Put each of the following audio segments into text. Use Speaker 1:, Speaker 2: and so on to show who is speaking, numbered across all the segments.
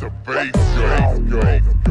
Speaker 1: the bass go, go, go.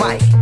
Speaker 2: Mike.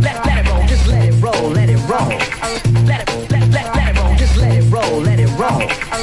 Speaker 3: let, let it roll, just let it roll, let it roll. Let it, let, let, let it roll, just let it roll, let it roll.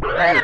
Speaker 4: Yeah.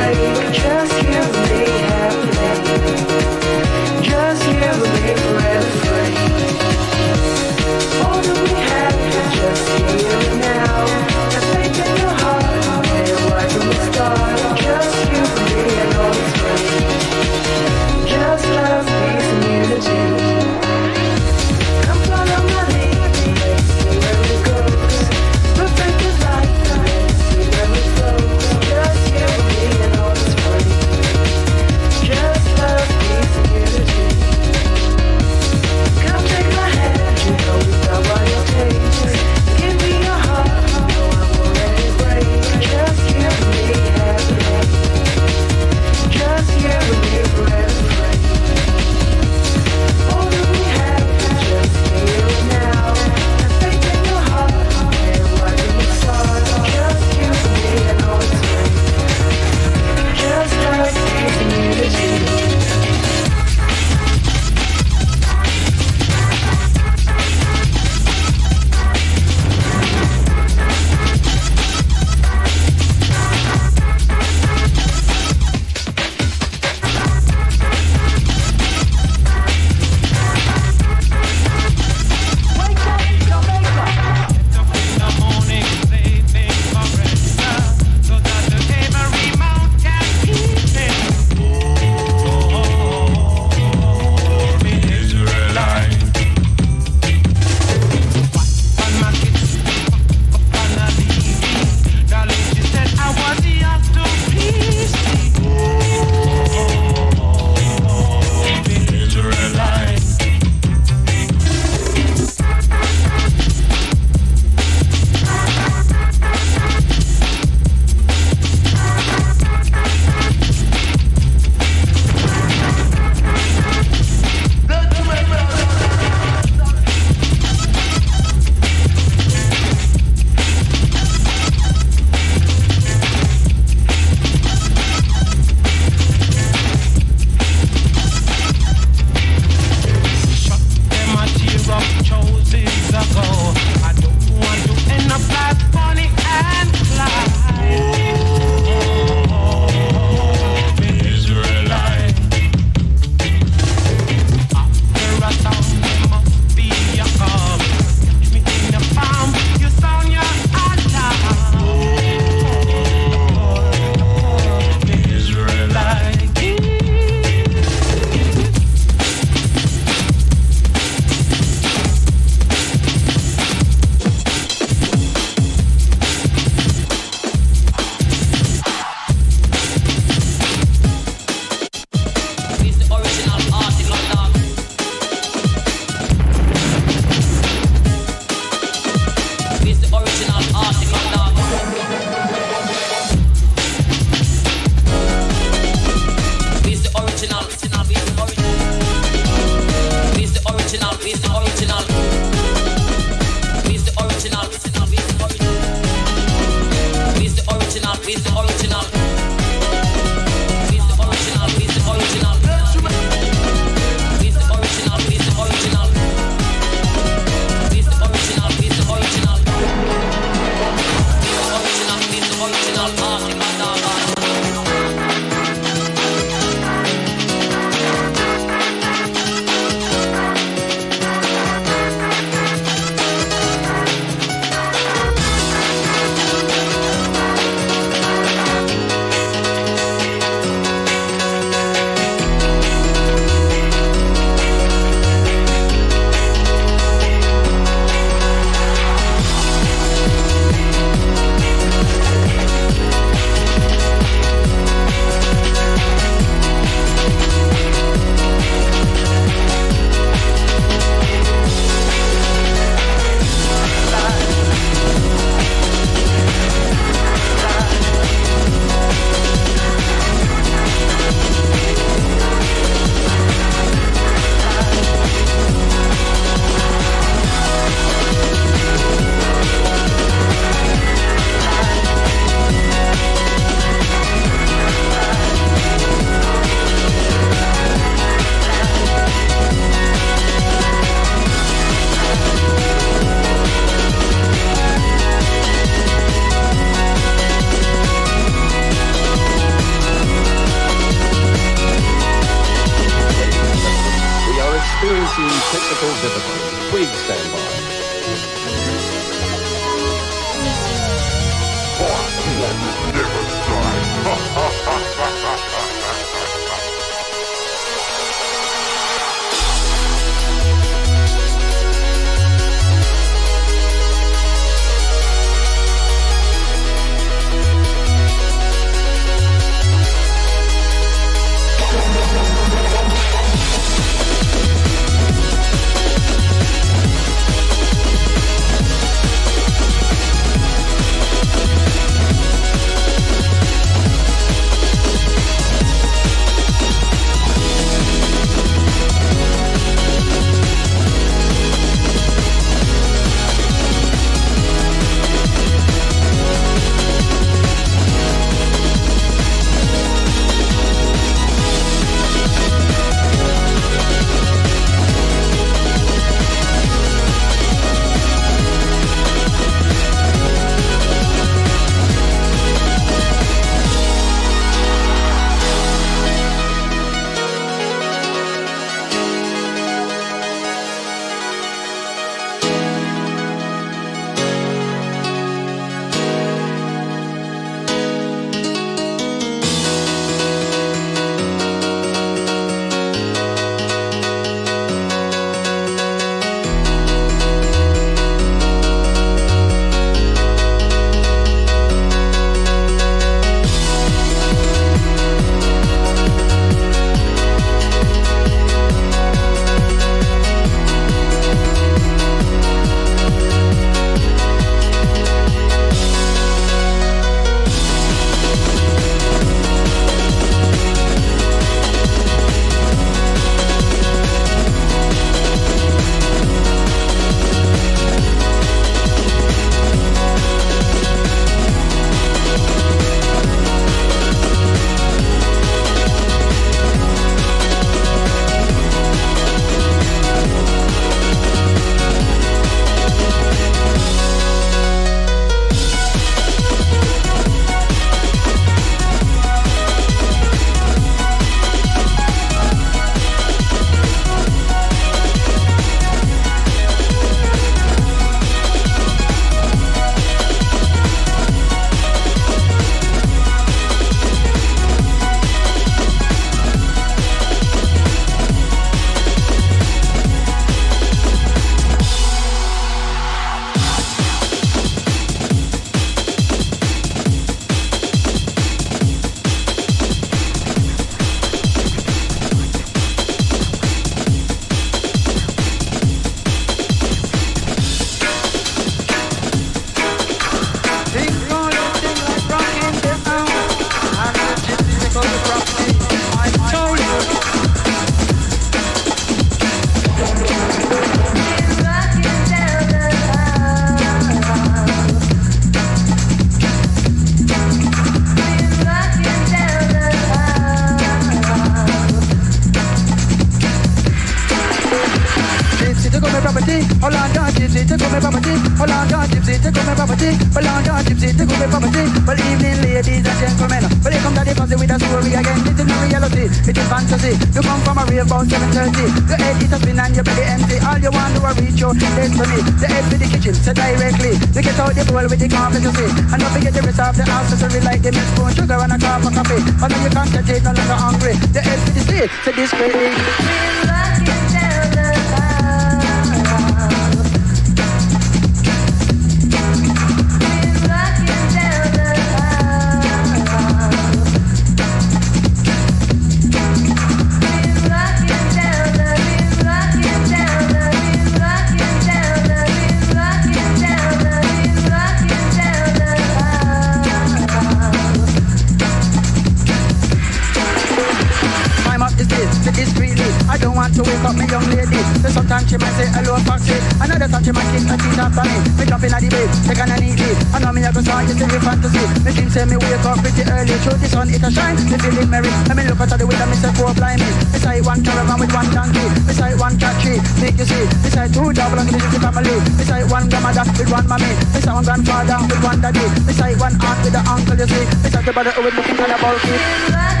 Speaker 4: Might say hello foxy. Another time she might kick a teeth after me. Me jump in at the bed, take on a neatly. I know me I go start just every fantasy. Me dream say me wake up pretty early. Through the sun it a shine, me feeling merry. I me look out the window, me say poor blind me. Beside one caravan with one donkey. Beside one cat tree, make you see. Beside two double and the family. Beside one grandmother with one mommy. Beside one grandfather with one daddy. Beside one aunt with a uncle you see. Beside the brother is looking kind of bulky.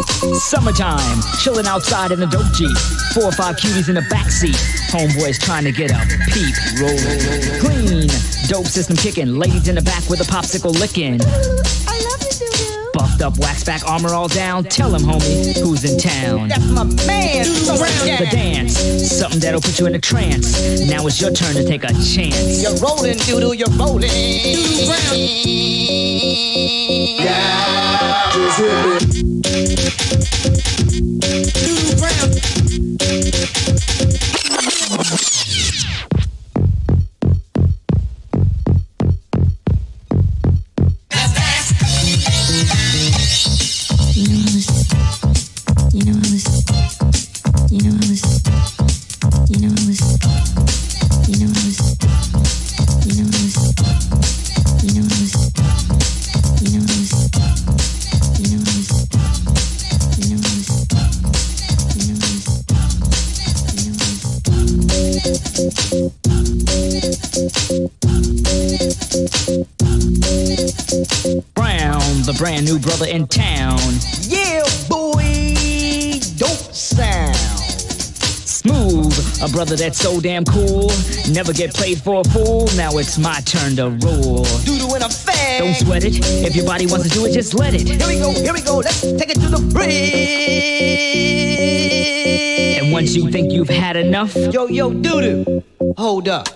Speaker 2: Summertime, chilling outside in the dope Jeep. Four or five cuties in the backseat. Homeboys trying to get a peep. Roll, clean. Dope system kicking. Ladies in the back with a popsicle licking.
Speaker 5: I love you, Doo
Speaker 2: Buffed up, wax back, armor all down. Tell him, homie, who's in town.
Speaker 3: That's my man.
Speaker 2: The dance, something that'll put you in a trance. Now it's your turn to take a chance.
Speaker 3: You're rolling, doodle, you're rolling.
Speaker 6: You
Speaker 2: brother that's so damn cool. Never get played for a fool. Now it's my turn to rule.
Speaker 3: Doodle in a fag.
Speaker 2: Don't sweat it. If your body wants to do it, just let it.
Speaker 3: Here we go, here we go. Let's take it to the bridge.
Speaker 2: And once you think you've had enough,
Speaker 3: Yo, yo, doodoo. Hold up.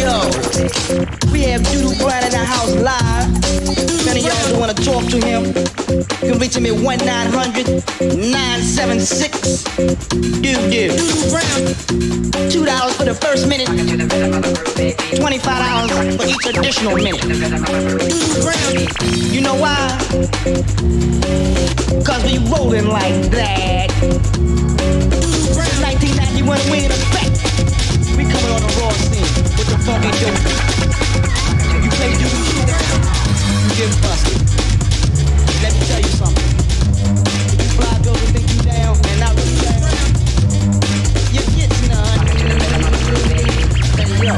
Speaker 3: Yo, we have Doodoo you can reach him at 1 900 976 Brown. Two dollars for the first minute, twenty-five dollars for each additional minute. You know why? Cause we rolling like that. 1991 we in effect. We coming on the raw scene with the funky dope. You play do you get busted. Let me tell you something. If you fly girls who think you down and you get none. And yo,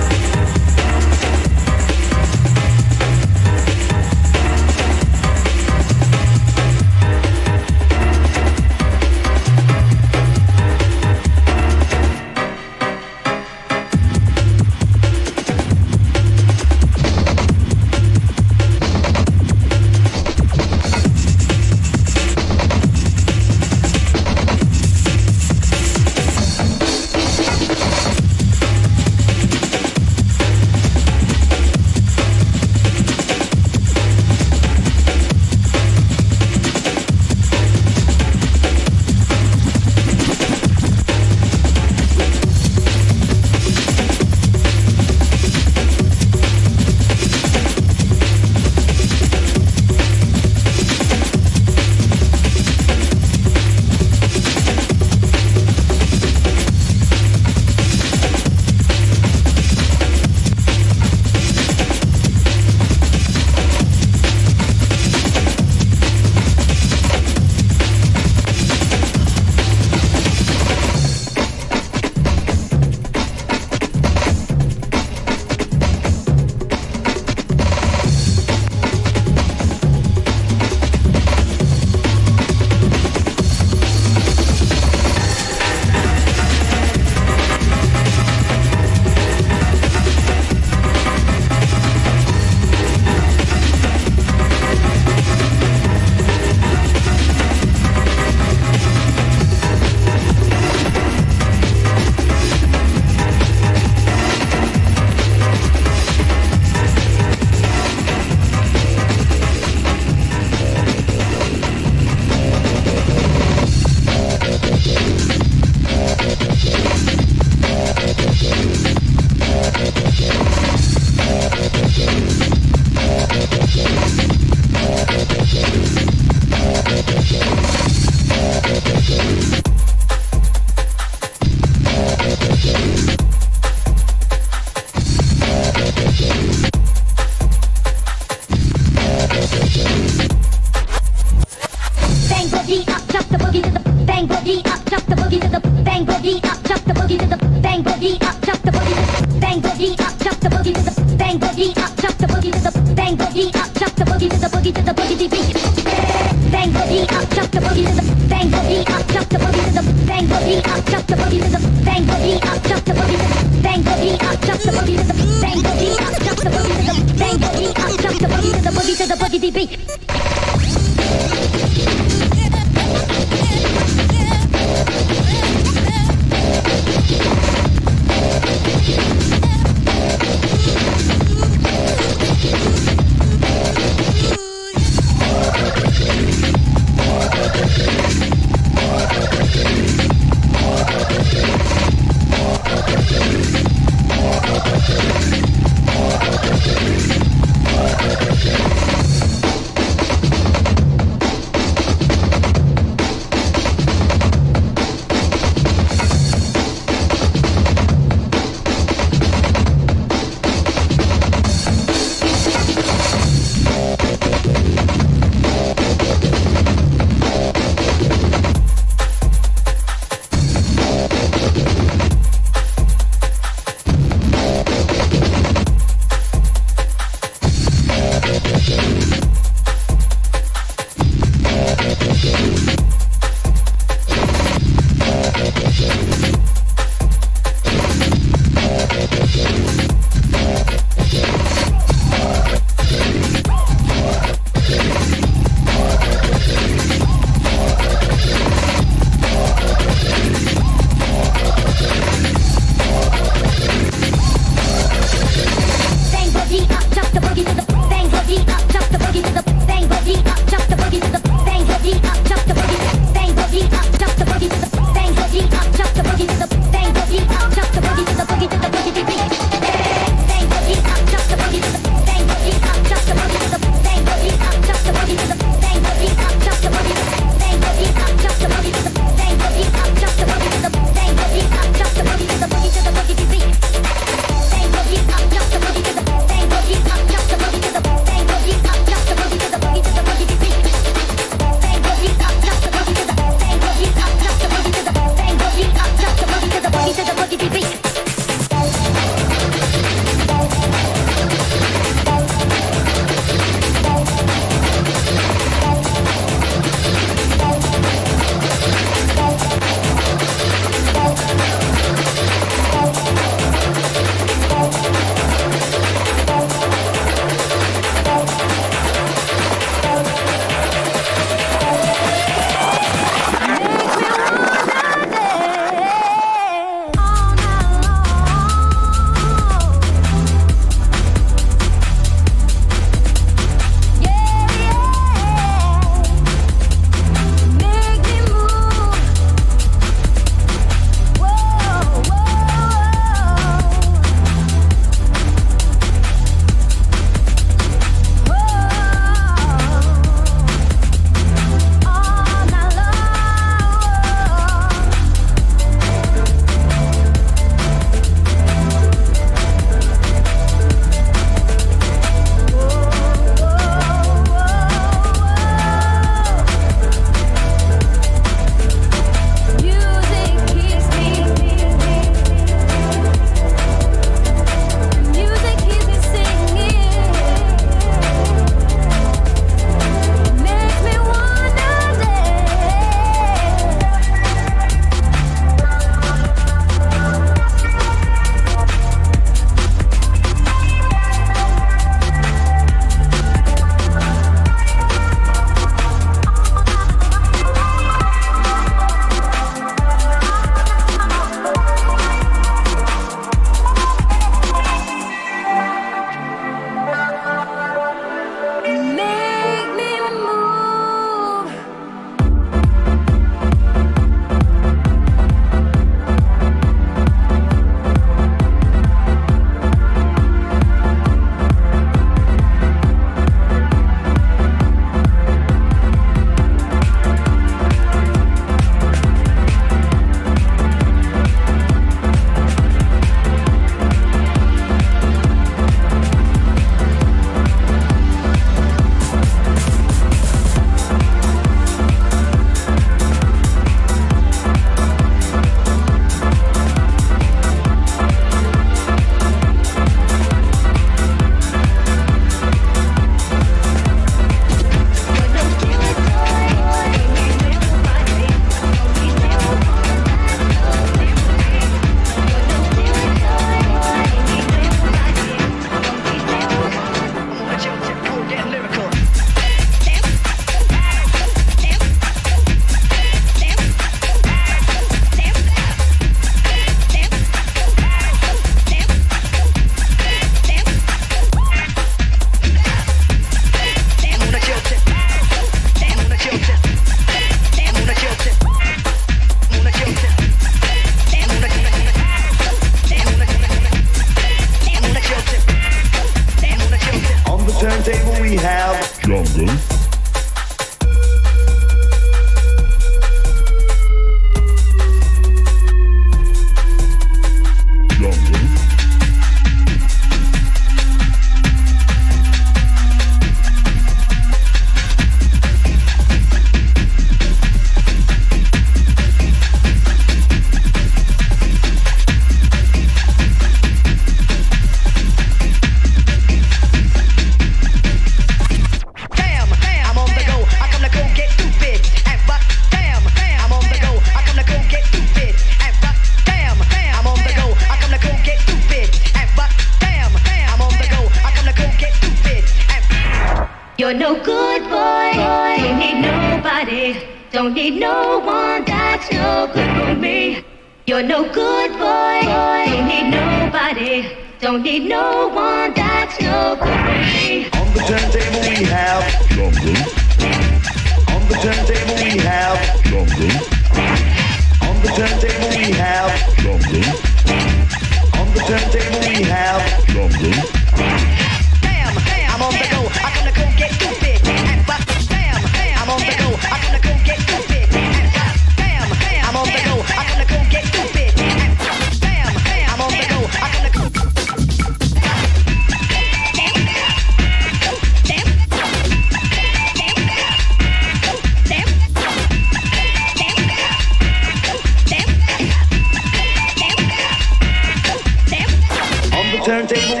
Speaker 2: On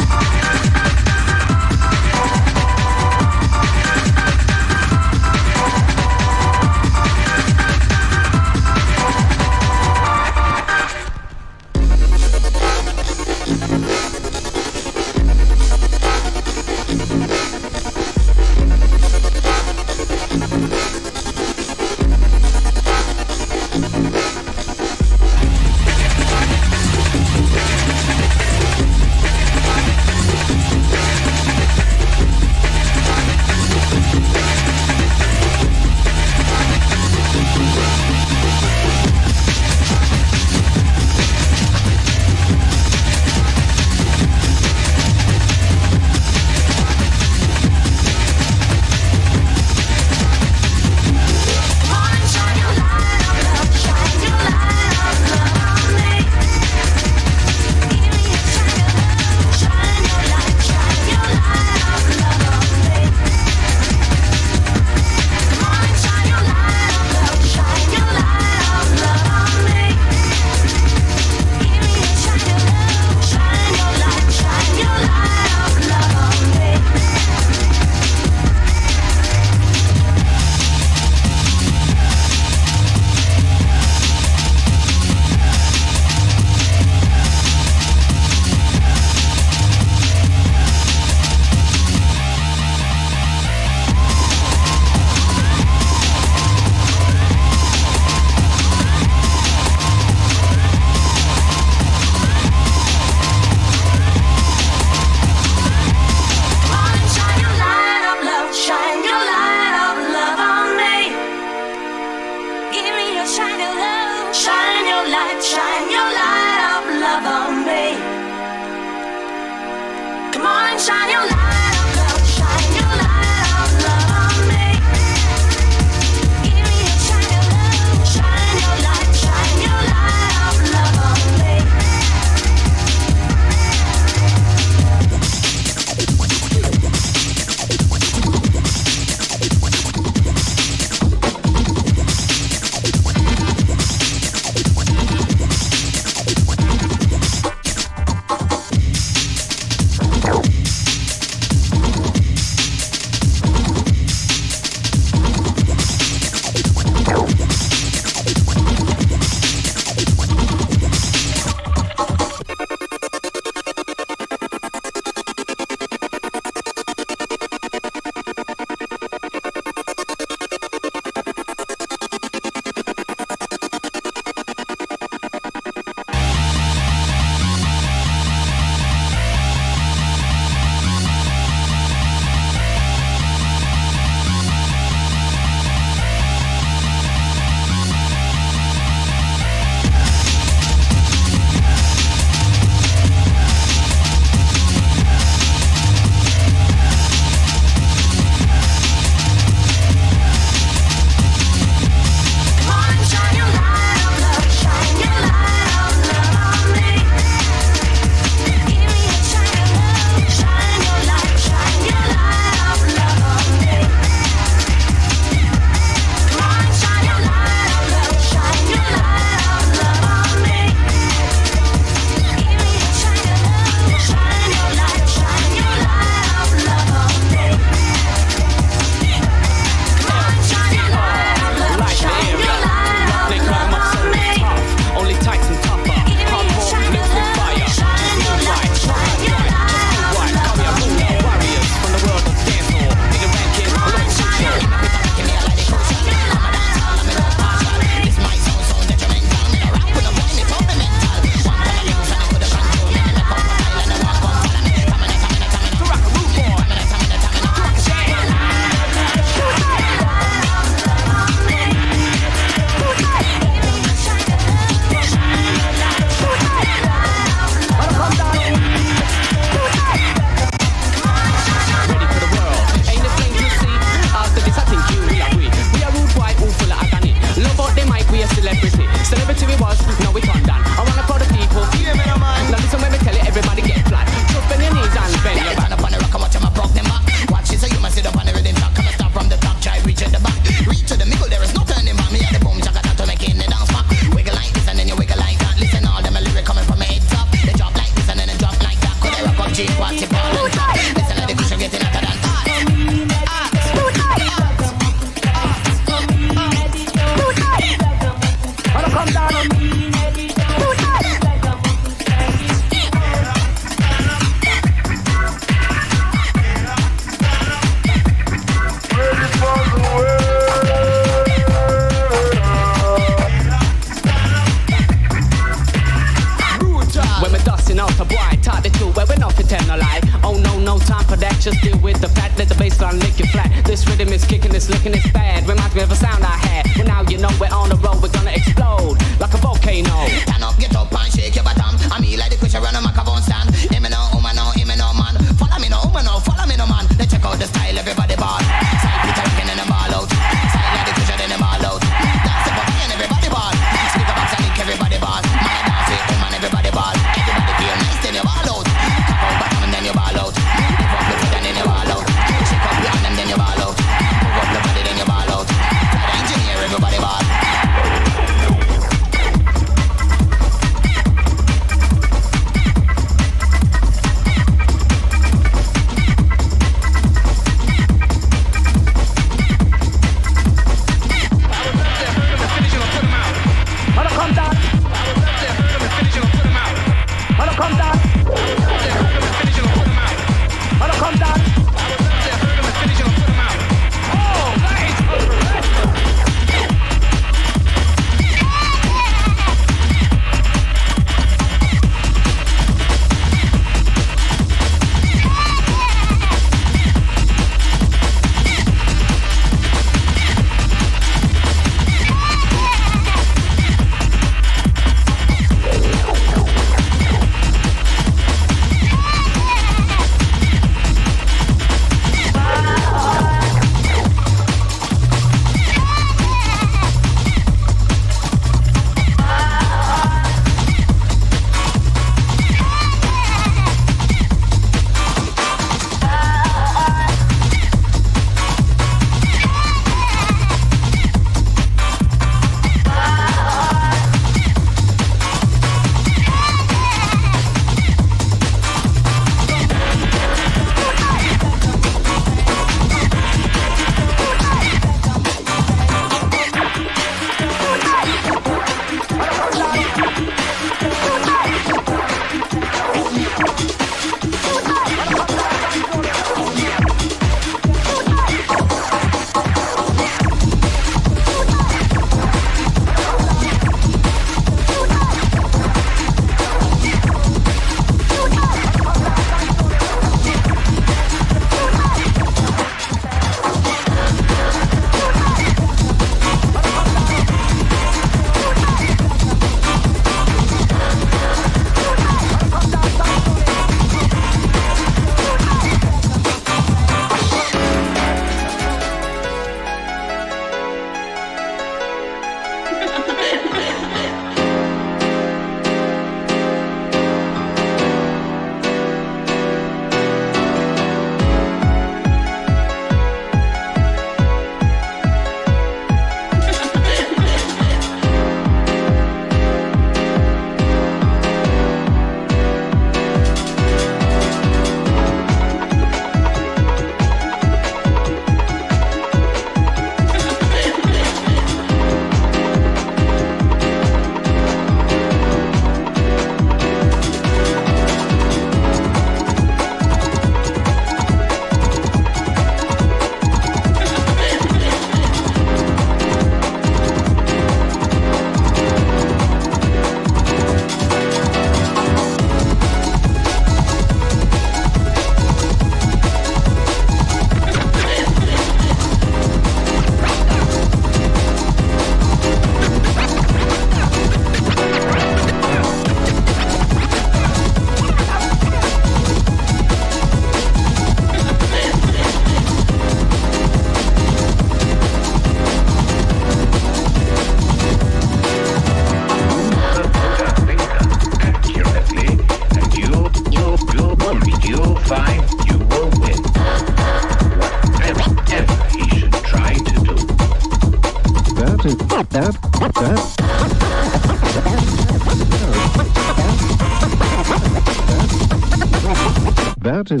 Speaker 7: That is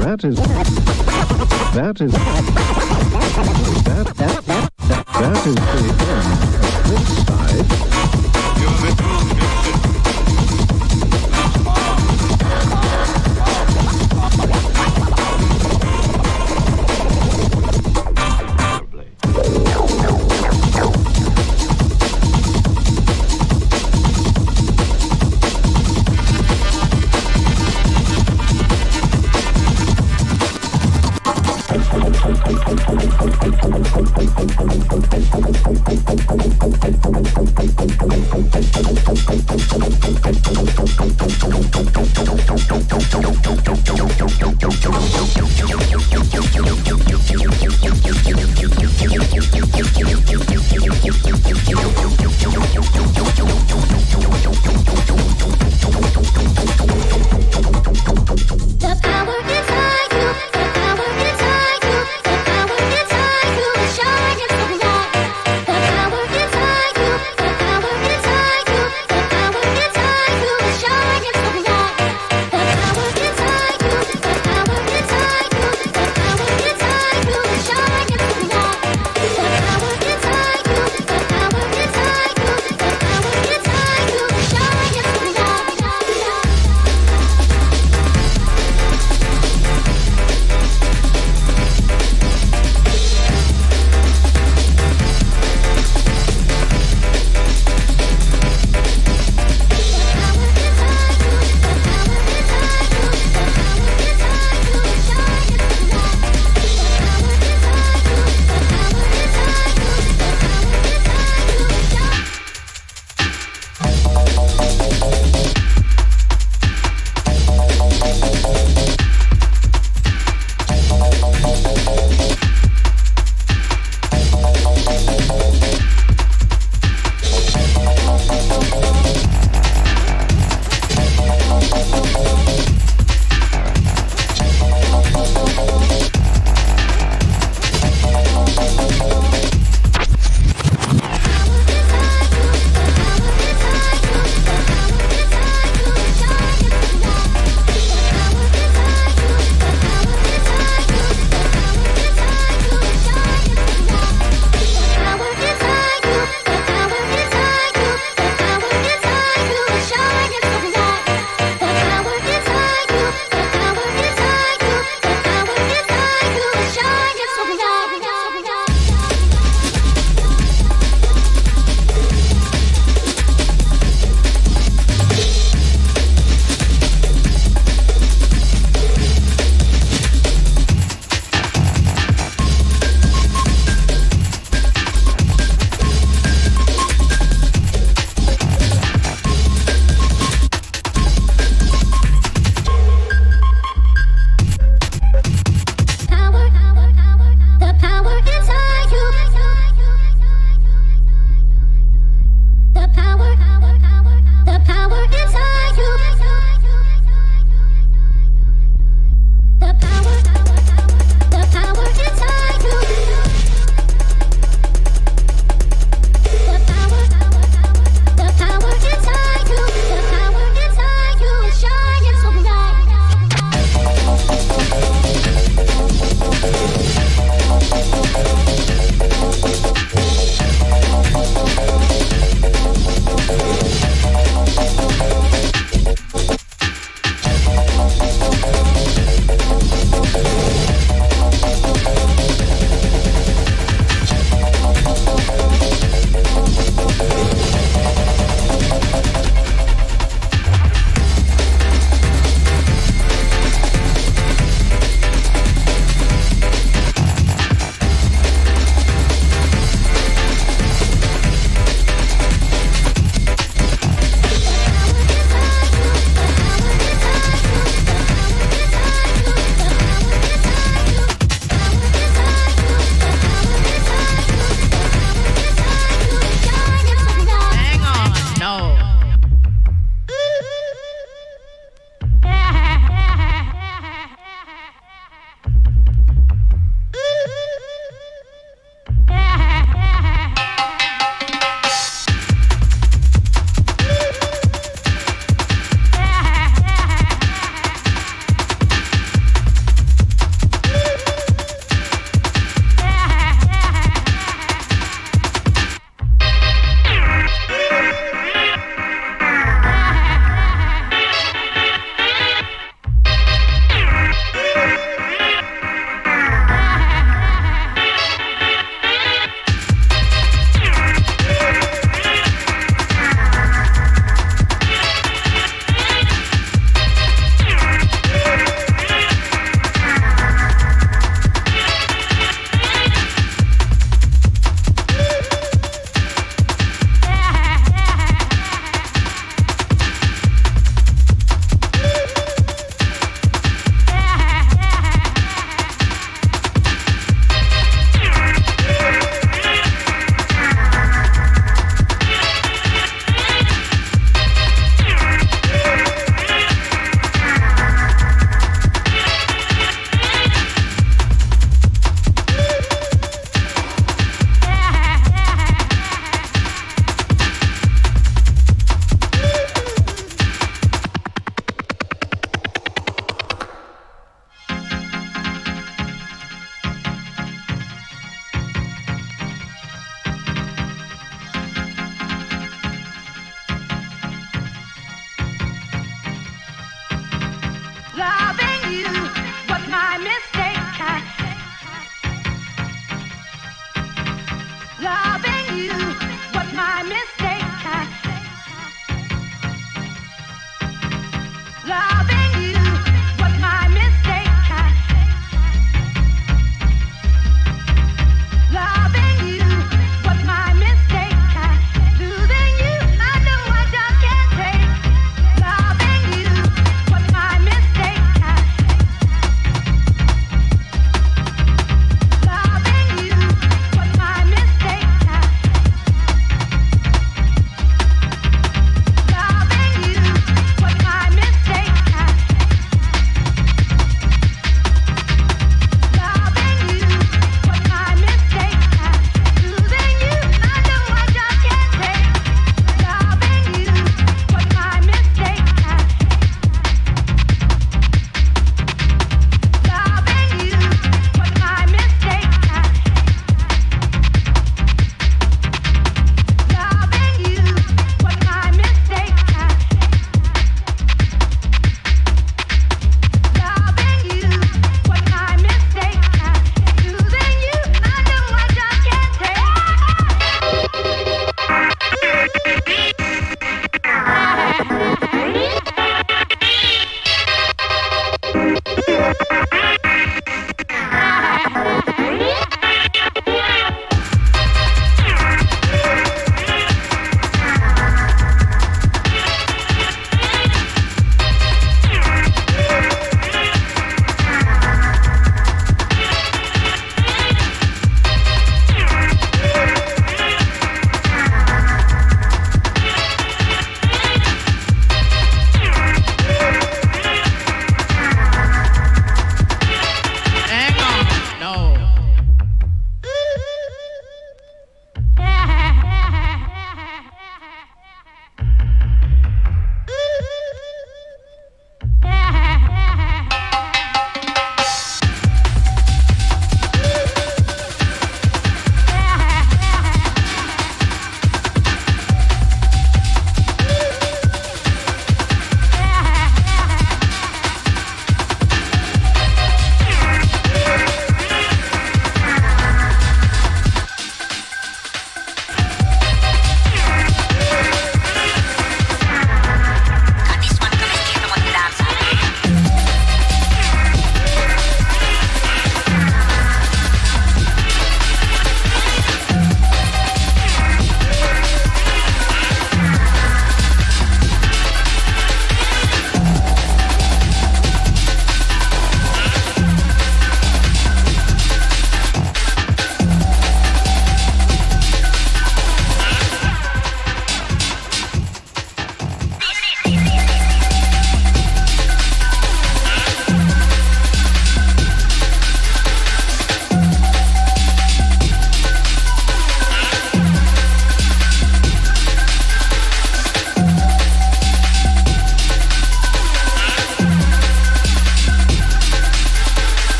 Speaker 7: that is that is that that that, that is the end of this side.
Speaker 5: You
Speaker 8: have improved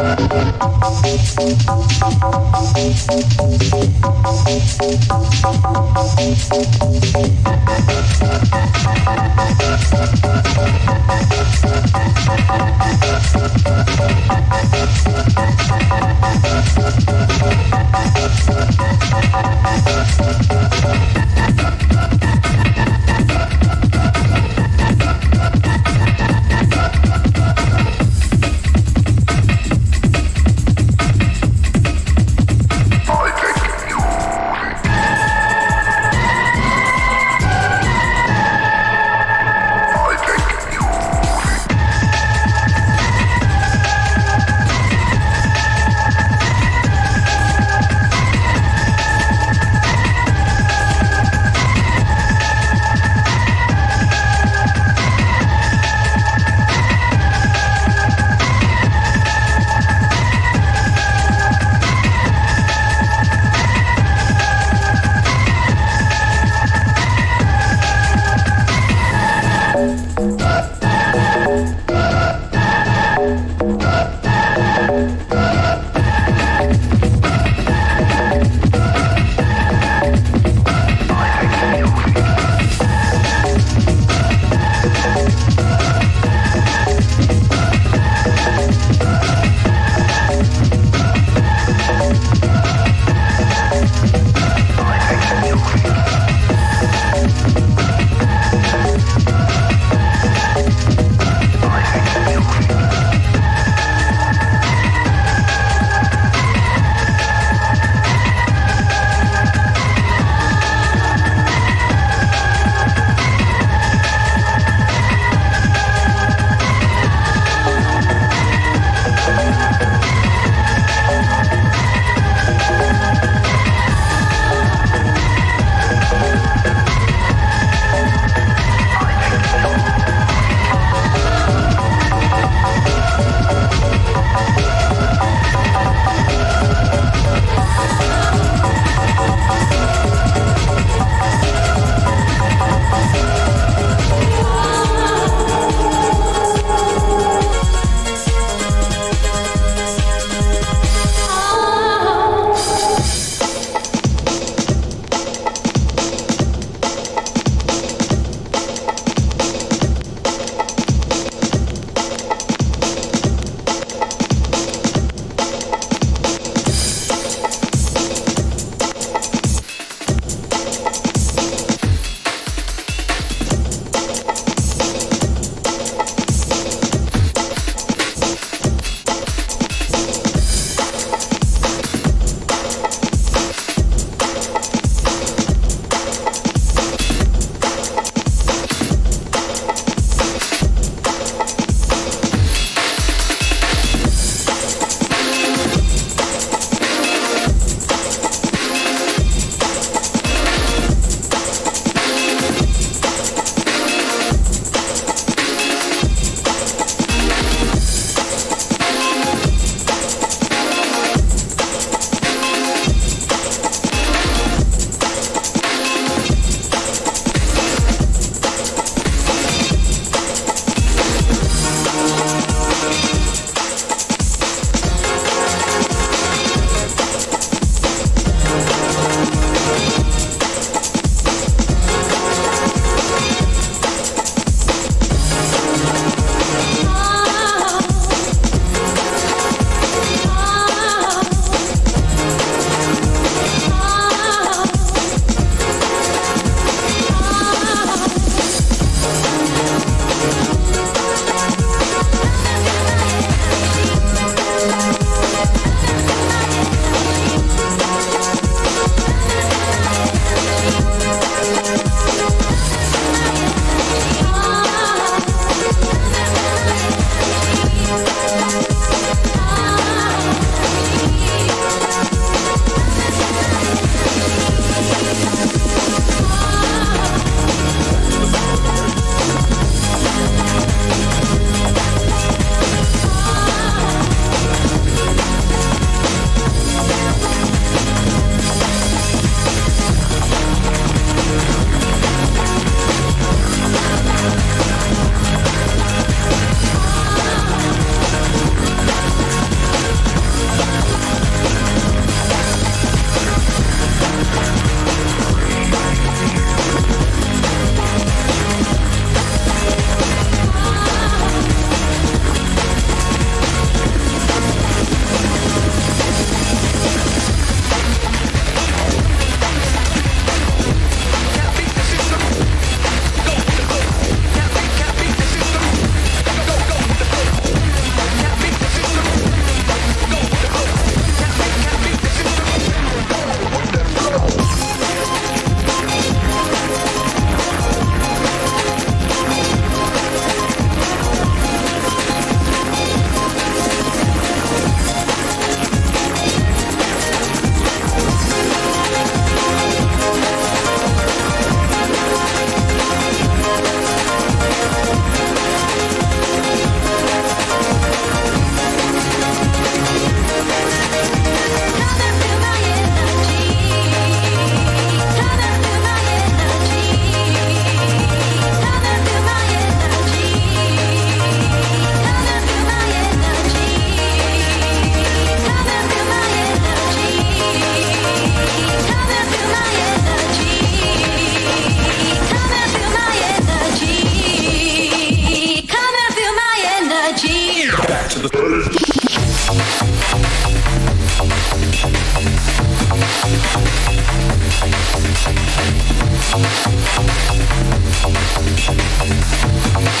Speaker 1: I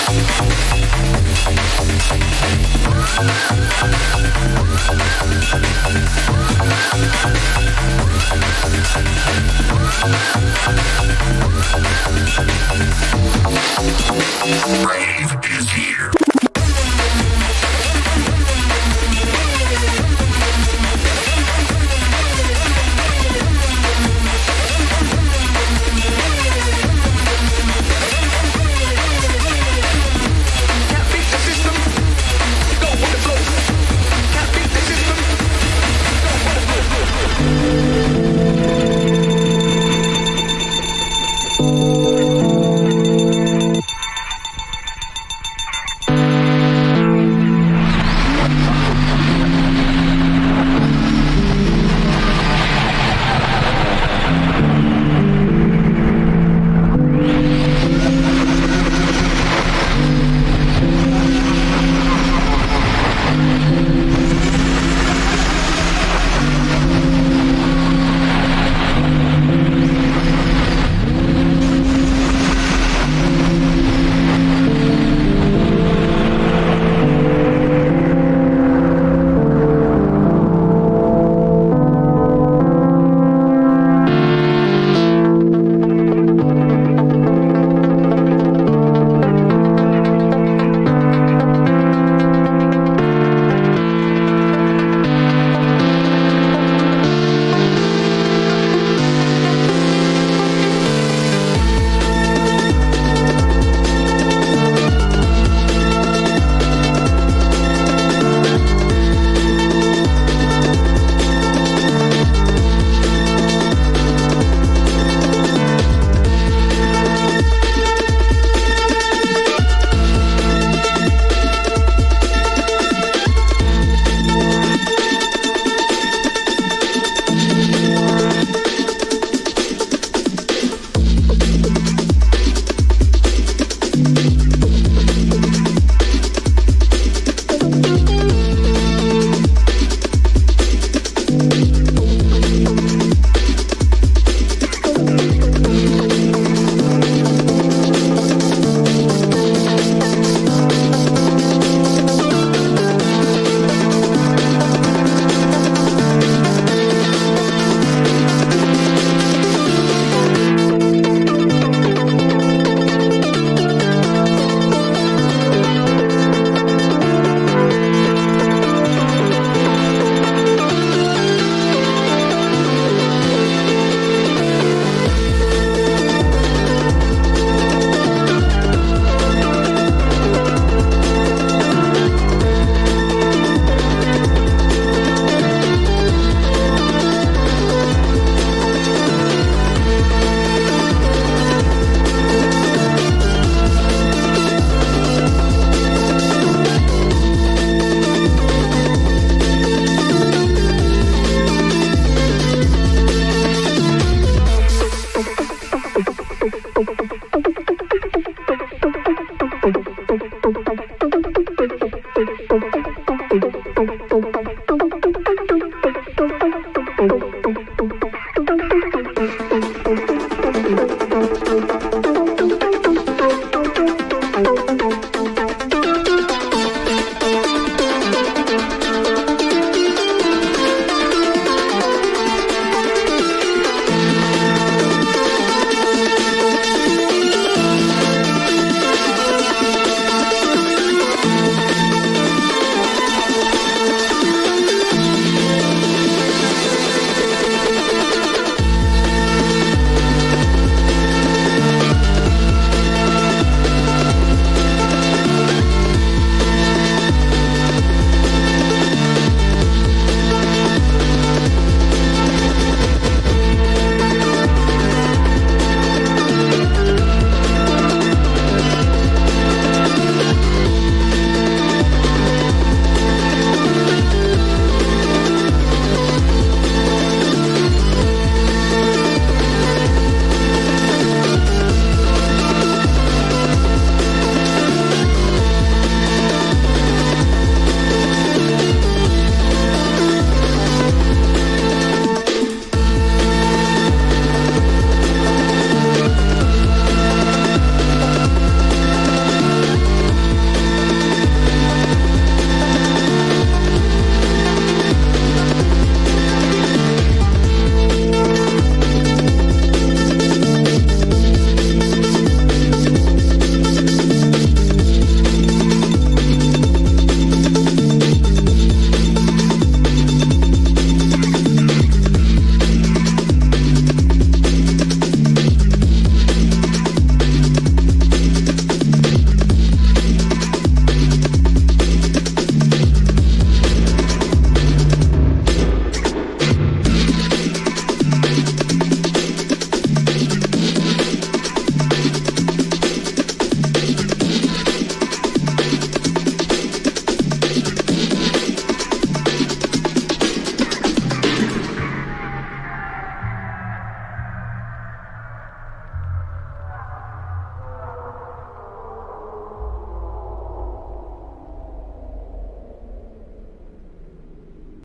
Speaker 1: Rave is here.